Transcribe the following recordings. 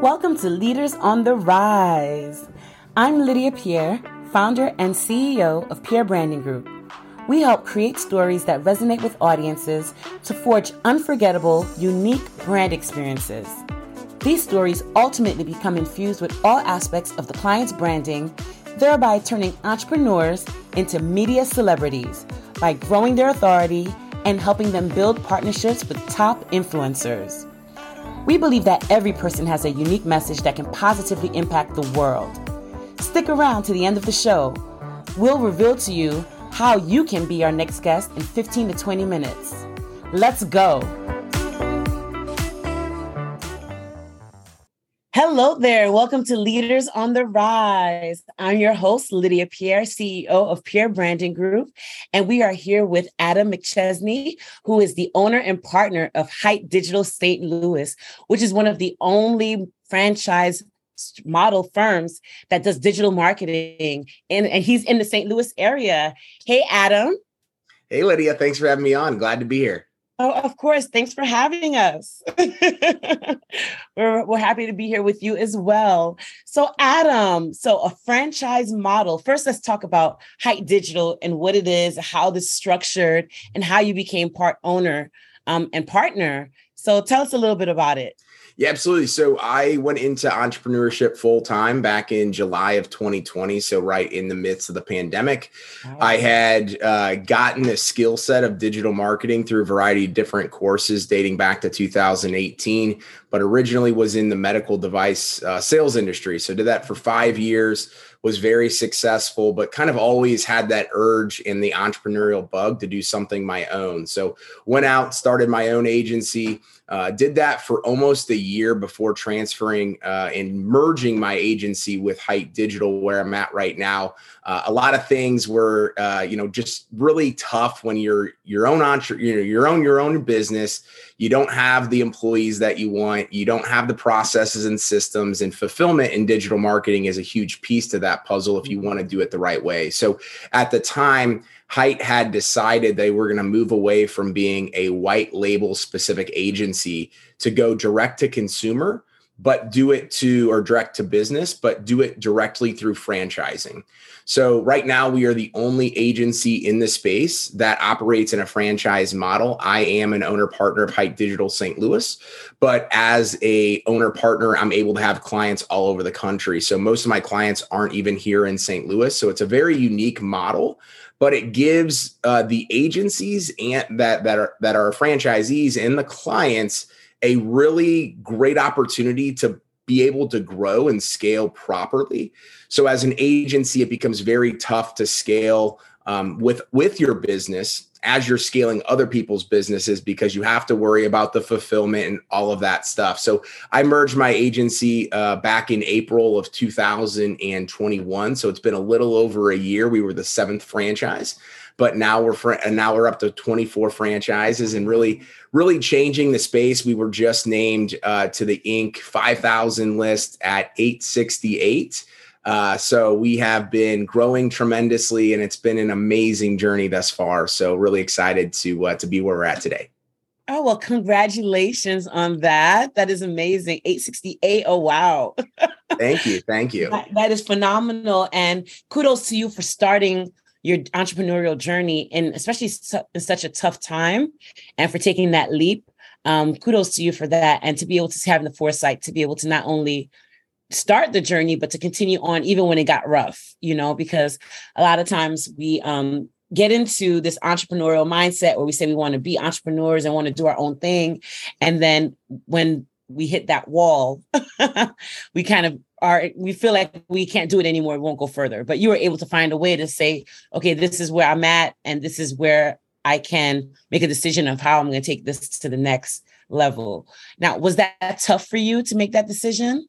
Welcome to Leaders on the Rise. I'm Lydia Pierre, founder and CEO of Pierre Branding Group. We help create stories that resonate with audiences to forge unforgettable, unique brand experiences. These stories ultimately become infused with all aspects of the client's branding, thereby turning entrepreneurs into media celebrities by growing their authority and helping them build partnerships with top influencers. We believe that every person has a unique message that can positively impact the world. Stick around to the end of the show. We'll reveal to you how you can be our next guest in 15 to 20 minutes. Let's go. Hello there. Welcome to Leaders on the Rise. I'm your host, Lydia Pierre, CEO of Pierre Branding Group. And we are here with Adam McChesney, who is the owner and partner of Hite Digital St. Louis, which is one of the only franchise model firms that does digital marketing. And, and he's in the St. Louis area. Hey, Adam. Hey, Lydia. Thanks for having me on. Glad to be here. Oh, of course. Thanks for having us. we're, we're happy to be here with you as well. So, Adam, so a franchise model. First, let's talk about Hite Digital and what it is, how this structured, and how you became part owner um, and partner. So, tell us a little bit about it. Yeah, absolutely. So I went into entrepreneurship full time back in July of 2020. So, right in the midst of the pandemic. I had uh, gotten a skill set of digital marketing through a variety of different courses dating back to 2018, but originally was in the medical device uh, sales industry. So, did that for five years was very successful, but kind of always had that urge in the entrepreneurial bug to do something my own. So went out, started my own agency, uh, did that for almost a year before transferring uh, and merging my agency with Hite Digital, where I'm at right now. Uh, a lot of things were, uh, you know, just really tough when you're your own entre- you your own your own business. You don't have the employees that you want. You don't have the processes and systems, and fulfillment in digital marketing is a huge piece to that puzzle if you mm-hmm. want to do it the right way. So at the time, Hite had decided they were going to move away from being a white label specific agency to go direct to consumer but do it to or direct to business, but do it directly through franchising. So right now we are the only agency in the space that operates in a franchise model. I am an owner partner of Hite Digital St. Louis, but as a owner partner, I'm able to have clients all over the country. So most of my clients aren't even here in St. Louis. So it's a very unique model but it gives uh, the agencies and that that are that are franchisees and the clients a really great opportunity to be able to grow and scale properly. So as an agency, it becomes very tough to scale um, with with your business as you're scaling other people's businesses because you have to worry about the fulfillment and all of that stuff. So I merged my agency uh, back in April of 2021. So it's been a little over a year. We were the seventh franchise but now we're fr- and now we're up to 24 franchises and really really changing the space we were just named uh, to the inc 5000 list at 868 uh, so we have been growing tremendously and it's been an amazing journey thus far so really excited to uh, to be where we're at today Oh, well, congratulations on that. That is amazing. 868. Oh, wow. thank you. Thank you. that, that is phenomenal. And kudos to you for starting your entrepreneurial journey and especially in such a tough time and for taking that leap um, kudos to you for that and to be able to have the foresight to be able to not only start the journey but to continue on even when it got rough you know because a lot of times we um, get into this entrepreneurial mindset where we say we want to be entrepreneurs and want to do our own thing and then when we hit that wall we kind of are we feel like we can't do it anymore, we won't go further. But you were able to find a way to say, okay, this is where I'm at, and this is where I can make a decision of how I'm going to take this to the next level. Now, was that tough for you to make that decision?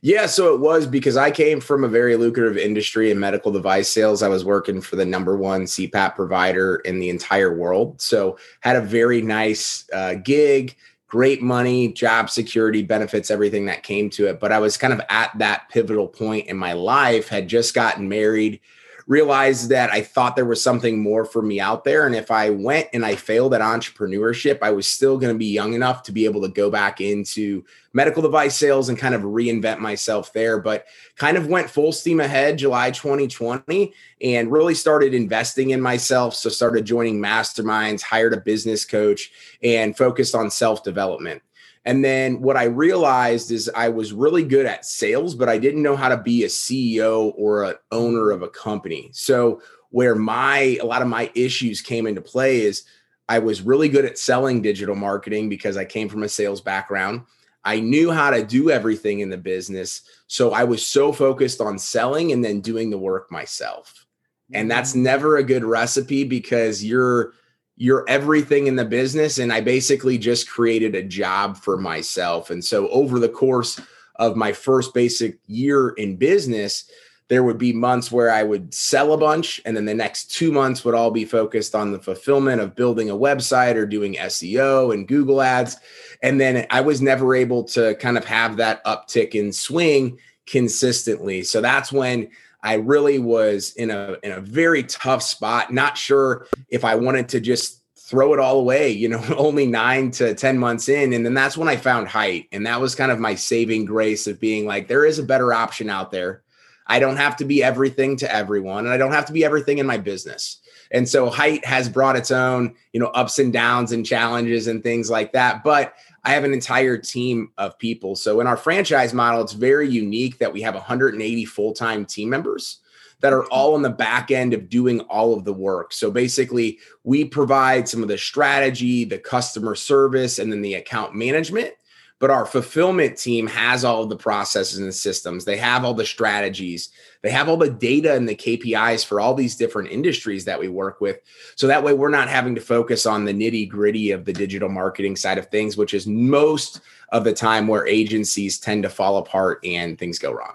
Yeah, so it was because I came from a very lucrative industry in medical device sales. I was working for the number one CPAP provider in the entire world. So had a very nice uh, gig, great money, job security, benefits, everything that came to it. But I was kind of at that pivotal point in my life, had just gotten married, realized that I thought there was something more for me out there. And if I went and I failed at entrepreneurship, I was still going to be young enough to be able to go back into medical device sales and kind of reinvent myself there. But kind of went full steam ahead July 2020 and really started investing in myself. So started joining masterminds, hired a business coach, and focused on self development. And then what I realized is I was really good at sales, but I didn't know how to be a CEO or an owner of a company. So where my a lot of my issues came into play is I was really good at selling digital marketing because I came from a sales background. I knew how to do everything in the business. So I was so focused on selling and then doing the work myself. And that's mm. never a good recipe because you're you're everything in the business. And I basically just created a job for myself. And so over the course of my first basic year in business, there would be months where I would sell a bunch, and then the next two months would all be focused on the fulfillment of building a website or doing SEO and Google ads. And then I was never able to kind of have that uptick in swing consistently. So that's when I really was in a in a very tough spot, not sure if I wanted to just throw it all away, you know, only 9 to 10 months in and then that's when I found Hite and that was kind of my saving grace of being like there is a better option out there. I don't have to be everything to everyone and I don't have to be everything in my business. And so Hite has brought its own, you know, ups and downs and challenges and things like that, but I have an entire team of people. So in our franchise model, it's very unique that we have 180 full time team members that are all on the back end of doing all of the work. So basically, we provide some of the strategy, the customer service, and then the account management but our fulfillment team has all of the processes and the systems. They have all the strategies. They have all the data and the kpis for all these different industries that we work with. So that way we're not having to focus on the nitty gritty of the digital marketing side of things which is most of the time where agencies tend to fall apart and things go wrong.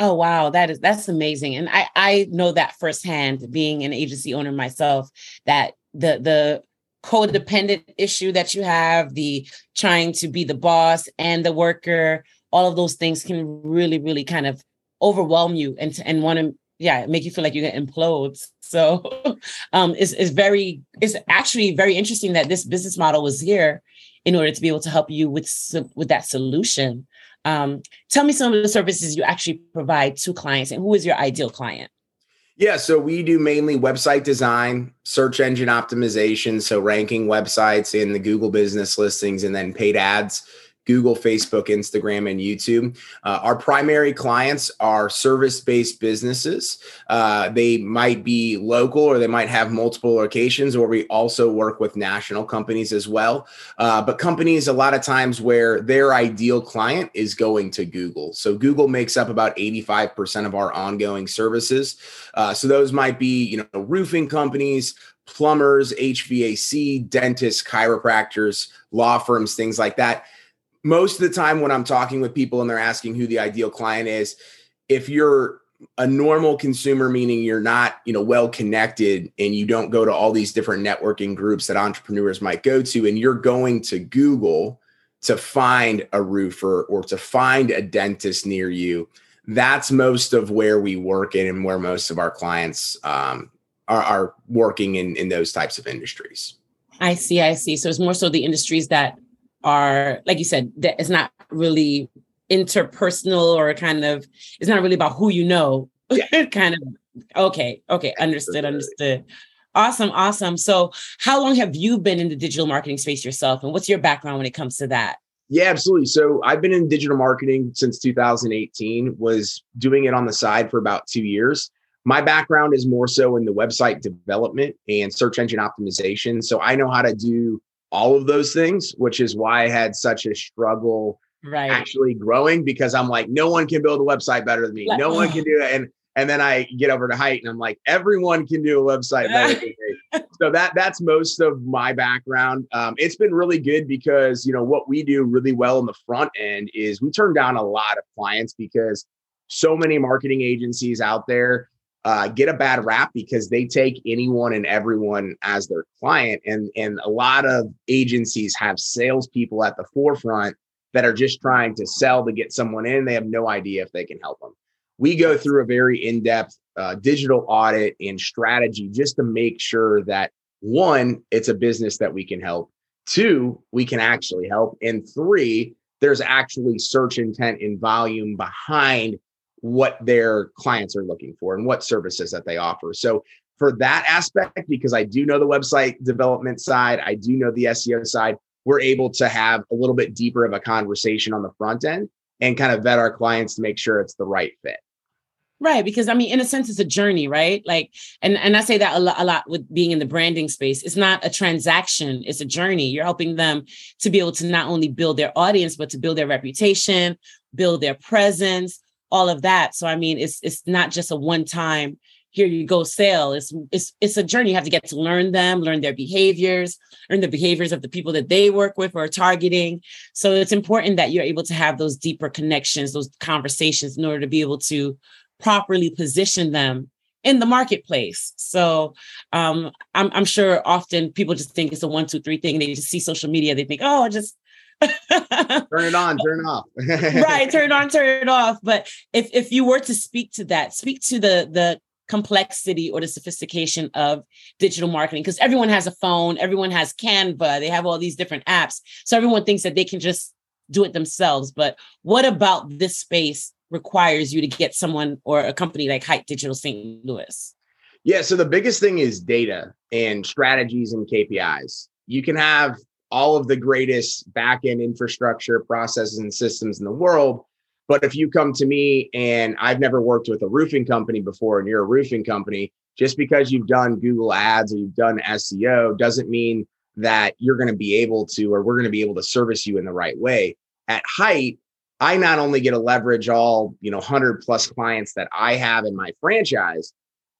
Oh wow, that is that's amazing. And I I know that firsthand being an agency owner myself that the the codependent issue that you have, the trying to be the boss and the worker, all of those things can really, really kind of overwhelm you and and want to yeah make you feel like you're gonna implode. So um it's, it's very it's actually very interesting that this business model was here in order to be able to help you with with that solution. Um, tell me some of the services you actually provide to clients and who is your ideal client? Yeah, so we do mainly website design, search engine optimization, so ranking websites in the Google business listings, and then paid ads Google, Facebook, Instagram, and YouTube. Uh, our primary clients are service based businesses. Uh, they might be local or they might have multiple locations, or we also work with national companies as well. Uh, but companies, a lot of times, where their ideal client is going to Google. So Google makes up about 85% of our ongoing services. Uh, so those might be, you know, roofing companies, plumbers, HVAC, dentists, chiropractors, law firms, things like that most of the time when I'm talking with people and they're asking who the ideal client is, if you're a normal consumer meaning you're not you know well connected and you don't go to all these different networking groups that entrepreneurs might go to and you're going to google to find a roofer or to find a dentist near you that's most of where we work in and where most of our clients um, are, are working in in those types of industries. I see i see. So it's more so the industries that are like you said that it's not really interpersonal or kind of it's not really about who you know. Yeah. kind of okay okay understood understood. Awesome awesome. So how long have you been in the digital marketing space yourself and what's your background when it comes to that? Yeah absolutely. So i've been in digital marketing since 2018 was doing it on the side for about two years. My background is more so in the website development and search engine optimization so i know how to do all of those things, which is why I had such a struggle right. actually growing because I'm like, no one can build a website better than me. No one can do it. And and then I get over to Hite and I'm like, everyone can do a website better than me. So that that's most of my background. Um, it's been really good because you know what we do really well in the front end is we turn down a lot of clients because so many marketing agencies out there uh, get a bad rap because they take anyone and everyone as their client. And, and a lot of agencies have salespeople at the forefront that are just trying to sell to get someone in. They have no idea if they can help them. we go through a very in-depth uh, digital audit and strategy just to make sure that one, it's a business that we can help. Two, we can actually help. And three, there's actually search intent and volume behind what their clients are looking for and what services that they offer. So for that aspect, because I do know the website development side, I do know the SEO side, we're able to have a little bit deeper of a conversation on the front end and kind of vet our clients to make sure it's the right fit. Right, because I mean, in a sense, it's a journey, right? Like, and and I say that a lot, a lot with being in the branding space. It's not a transaction; it's a journey. You're helping them to be able to not only build their audience, but to build their reputation, build their presence, all of that. So, I mean, it's it's not just a one time here you go sale. It's it's it's a journey. You have to get to learn them, learn their behaviors, learn the behaviors of the people that they work with or targeting. So it's important that you're able to have those deeper connections, those conversations in order to be able to properly position them in the marketplace. So um, I'm, I'm sure often people just think it's a one, two, three thing. They just see social media. They think, oh, just turn it on, turn it off. right, turn it on, turn it off. But if if you were to speak to that, speak to the the complexity or the sophistication of digital marketing because everyone has a phone, everyone has Canva, they have all these different apps. So everyone thinks that they can just do it themselves. But what about this space requires you to get someone or a company like Hite Digital St. Louis? Yeah, so the biggest thing is data and strategies and KPIs. You can have all of the greatest backend infrastructure, processes, and systems in the world. But if you come to me and I've never worked with a roofing company before and you're a roofing company, just because you've done Google ads or you've done SEO doesn't mean that you're going to be able to or we're going to be able to service you in the right way. At Hite, I not only get to leverage all, you know, 100 plus clients that I have in my franchise,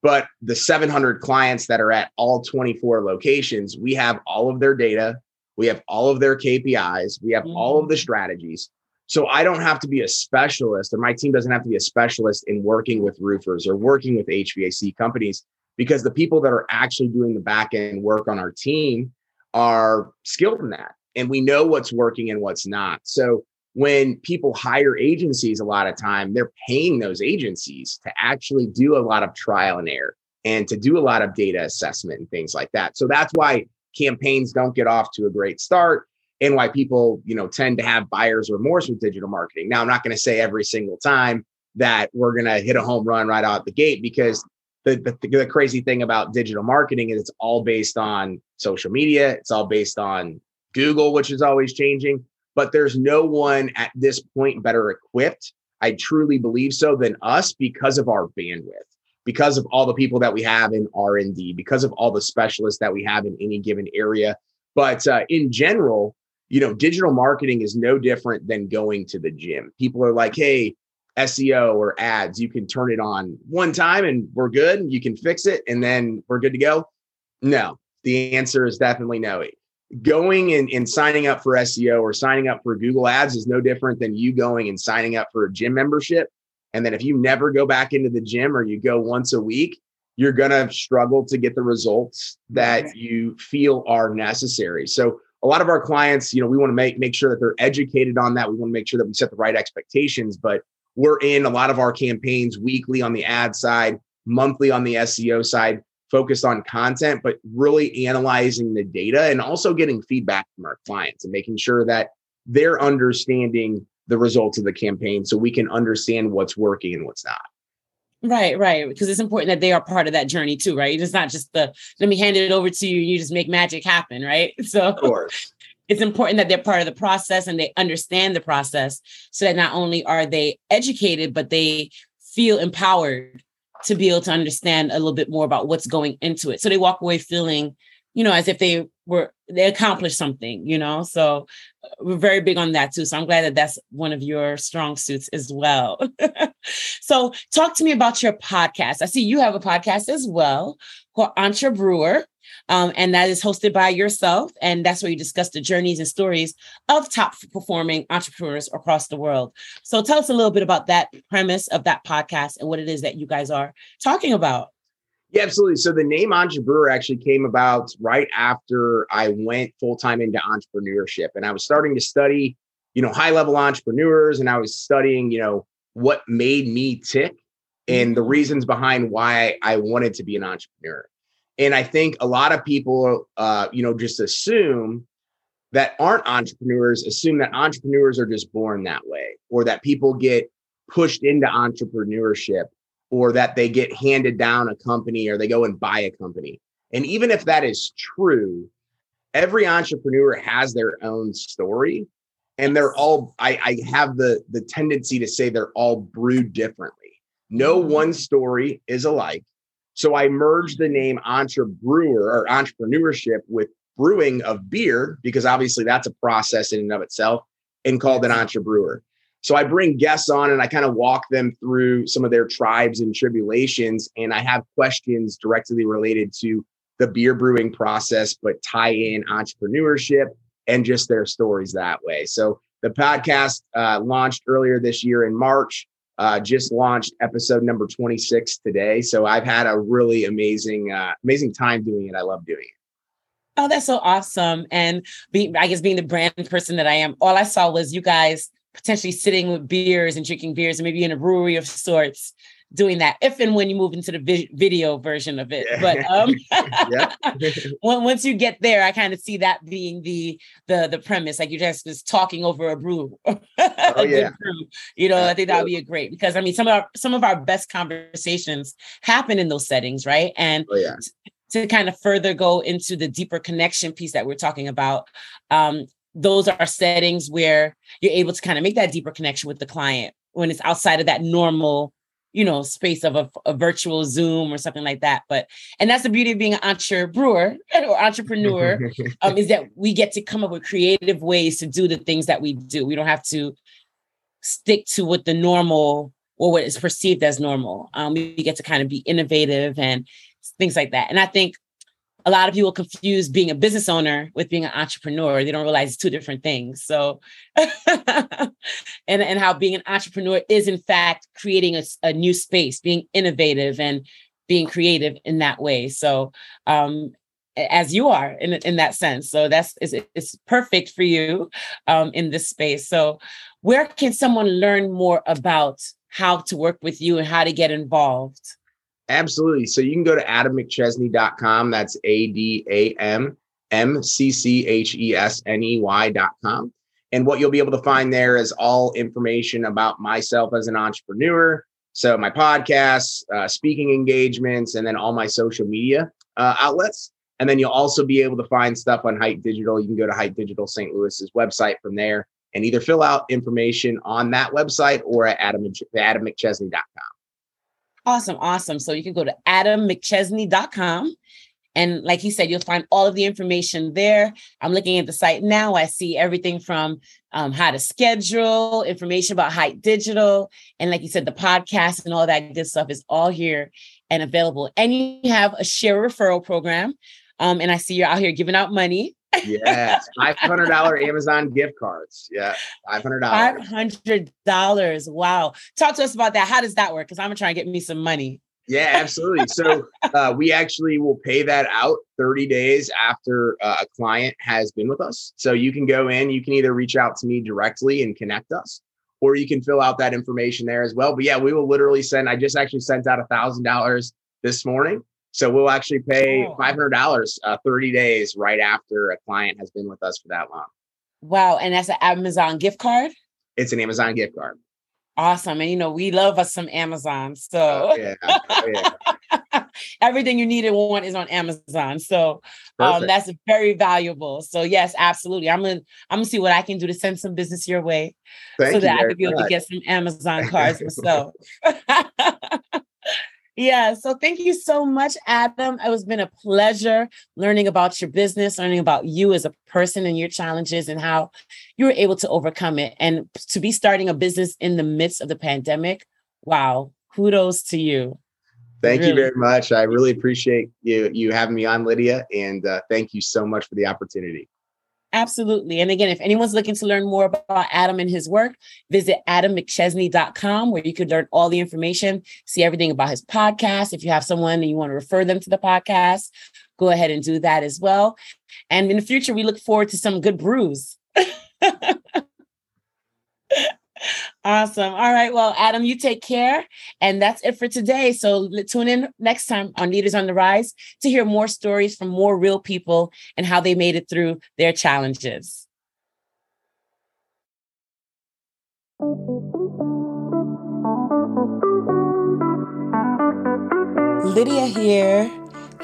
but the 700 clients that are at all 24 locations, we have all of their data, we have all of their KPIs, we have mm-hmm. all of the mm. strategies. So I don't have to be a specialist, or my team doesn't have to be a specialist in working with roofers or working with HVAC companies because the people that are actually doing the back end work on our team are skilled in that. And we know what's working and what's not. So when people hire agencies a lot of time they're paying those agencies to actually do a lot of trial and error and to do a lot of data assessment and things like that so that's why campaigns don't get off to a great start and why people you know tend to have buyer's remorse with digital marketing now i'm not going to say every single time that we're going to hit a home run right out the gate because the, the, the crazy thing about digital marketing is it's all based on social media it's all based on google which is always changing but there's no one at this point better equipped. I truly believe so than us because of our bandwidth, because of all the people that we have in R&D, because of all the specialists that we have in any given area. But uh, in general, you know, digital marketing is no different than going to the gym. People are like, hey, SEO or ads, you can turn it on one time and we're good. You can fix it and then we're good to go. No, the answer is definitely no going and, and signing up for SEO or signing up for Google ads is no different than you going and signing up for a gym membership. And then if you never go back into the gym or you go once a week, you're going to struggle to get the results that you feel are necessary. So a lot of our clients, you know, we want to make make sure that they're educated on that. We want to make sure that we set the right expectations, but we're in a lot of our campaigns weekly on the ad side, monthly on the SEO side focused on content, but really analyzing the data and also getting feedback from our clients and making sure that they're understanding the results of the campaign so we can understand what's working and what's not. Right, right. Because it's important that they are part of that journey too, right? It's not just the let me hand it over to you, you just make magic happen, right? So of course. It's important that they're part of the process and they understand the process so that not only are they educated, but they feel empowered to be able to understand a little bit more about what's going into it. So they walk away feeling, you know, as if they were they accomplished something, you know. So uh, we're very big on that too. So I'm glad that that's one of your strong suits as well. so talk to me about your podcast. I see you have a podcast as well called Entrebrewer. Um, and that is hosted by yourself. And that's where you discuss the journeys and stories of top performing entrepreneurs across the world. So tell us a little bit about that premise of that podcast and what it is that you guys are talking about. Yeah, absolutely. So the name Entrebrewer actually came about right after I went full time into entrepreneurship, and I was starting to study, you know, high level entrepreneurs, and I was studying, you know, what made me tick and the reasons behind why I wanted to be an entrepreneur. And I think a lot of people, uh, you know, just assume that aren't entrepreneurs assume that entrepreneurs are just born that way, or that people get pushed into entrepreneurship, or that they get handed down a company, or they go and buy a company. And even if that is true, every entrepreneur has their own story, and they're all. I, I have the the tendency to say they're all brewed differently. No mm-hmm. one story is alike. So I merged the name Entrebrewer or entrepreneurship with brewing of beer, because obviously that's a process in and of itself, and called an Entrebrewer. So I bring guests on and I kind of walk them through some of their tribes and tribulations. And I have questions directly related to the beer brewing process, but tie in entrepreneurship and just their stories that way. So the podcast uh, launched earlier this year in March. Uh, just launched episode number 26 today. So I've had a really amazing, uh, amazing time doing it. I love doing it. Oh, that's so awesome. And being, I guess being the brand person that I am, all I saw was you guys potentially sitting with beers and drinking beers and maybe in a brewery of sorts doing that if and when you move into the vi- video version of it. But um, once you get there, I kind of see that being the the the premise. Like you just just talking over a brew, oh, a yeah. brew. You know, I think that would be a great because I mean some of our some of our best conversations happen in those settings, right? And oh, yeah. to kind of further go into the deeper connection piece that we're talking about. Um, those are settings where you're able to kind of make that deeper connection with the client when it's outside of that normal you know space of a, a, virtual zoom or something like that but and that's the beauty of being an entrepreneur or entrepreneur um, is that we get to come up with creative ways to do the things that we do. We don't have to stick to what the normal or what is perceived as normal. Um, we get to kind of be innovative and things like that and i think a lot of people confuse being a business owner with being an entrepreneur. They don't realize it's two different things. So, and, and how being an entrepreneur is, in fact, creating a, a, new space, being innovative and being creative in that way. So, um, as you are in, in that sense. So that's it's, it's perfect for you um, in this space. So where can someone learn more about how to work with you and how to get involved? Absolutely. So you can go to adammcchesney.com. That's A D A M M C C H E S N E Y.com. And what you'll be able to find there is all information about myself as an entrepreneur. So my podcasts, uh, speaking engagements, and then all my social media uh, outlets. And then you'll also be able to find stuff on Hite Digital. You can go to Hite Digital St. Louis's website from there and either fill out information on that website or at adam, adammcchesney.com. Awesome, awesome. So you can go to adammcchesney.com. And like he said, you'll find all of the information there. I'm looking at the site now. I see everything from um, how to schedule, information about Hite Digital. And like you said, the podcast and all that good stuff is all here and available. And you have a share referral program. Um, and I see you're out here giving out money yes, five hundred dollar Amazon gift cards. Yeah, five hundred dollars. Five hundred dollars. Wow. Talk to us about that. How does that work? Because I'm gonna try and get me some money. Yeah, absolutely. So uh, we actually will pay that out 30 days after uh, a client has been with us. So you can go in, you can either reach out to me directly and connect us, or you can fill out that information there as well. But yeah, we will literally send. I just actually sent out a thousand dollars this morning so we'll actually pay $500 uh, 30 days right after a client has been with us for that long. Wow. And that's an Amazon gift card? It's an Amazon gift card. Awesome. And you know, we love us some Amazon. So oh, yeah. Oh, yeah. everything you need and want is on Amazon. So um, that's very valuable. So yes, absolutely. I'm gonna I'm gonna see what I can do to send some business your way Thank so that I could be able much. to get some Amazon cards myself. Yeah. So thank you so much, Adam. It has been a pleasure learning about your business, learning about you as a person and your challenges and how you were able to overcome it. And to be starting a business in the midst of the pandemic. Wow. Kudos to you. Thank really. you very much. I really appreciate you you having me on, Lydia. And uh, thank you so much for the opportunity. Absolutely. And again, if anyone's looking to learn more about Adam and his work, visit adammcchesney.com where you could learn all the information, see everything about his podcast. If you have someone and you want to refer them to the podcast, go ahead and do that as well. And in the future, we look forward to some good brews. Awesome. All right. Well, Adam, you take care. And that's it for today. So tune in next time on Leaders on the Rise to hear more stories from more real people and how they made it through their challenges. Lydia here.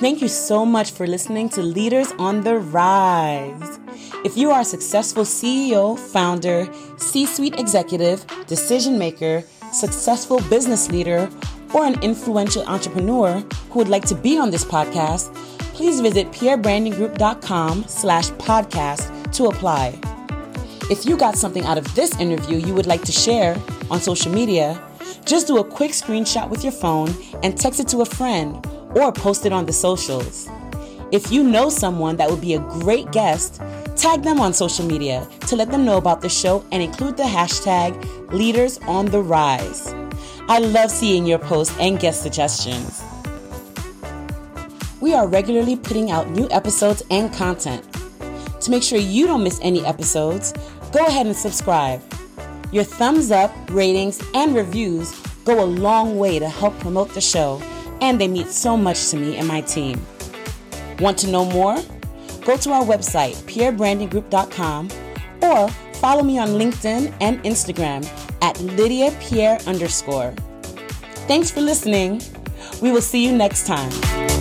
Thank you so much for listening to Leaders on the Rise. If you are a successful CEO, founder, C suite executive, decision maker, successful business leader, or an influential entrepreneur who would like to be on this podcast, please visit pierrebrandinggroup.com slash podcast to apply. If you got something out of this interview you would like to share on social media, just do a quick screenshot with your phone and text it to a friend or post it on the socials. If you know someone that would be a great guest, tag them on social media to let them know about the show and include the hashtag Leaders on the Rise. I love seeing your posts and guest suggestions. We are regularly putting out new episodes and content. To make sure you don't miss any episodes, go ahead and subscribe. Your thumbs up, ratings, and reviews go a long way to help promote the show, and they mean so much to me and my team. Want to know more? Go to our website, pierrebrandinggroup.com, or follow me on LinkedIn and Instagram at Lydia Pierre underscore. Thanks for listening. We will see you next time.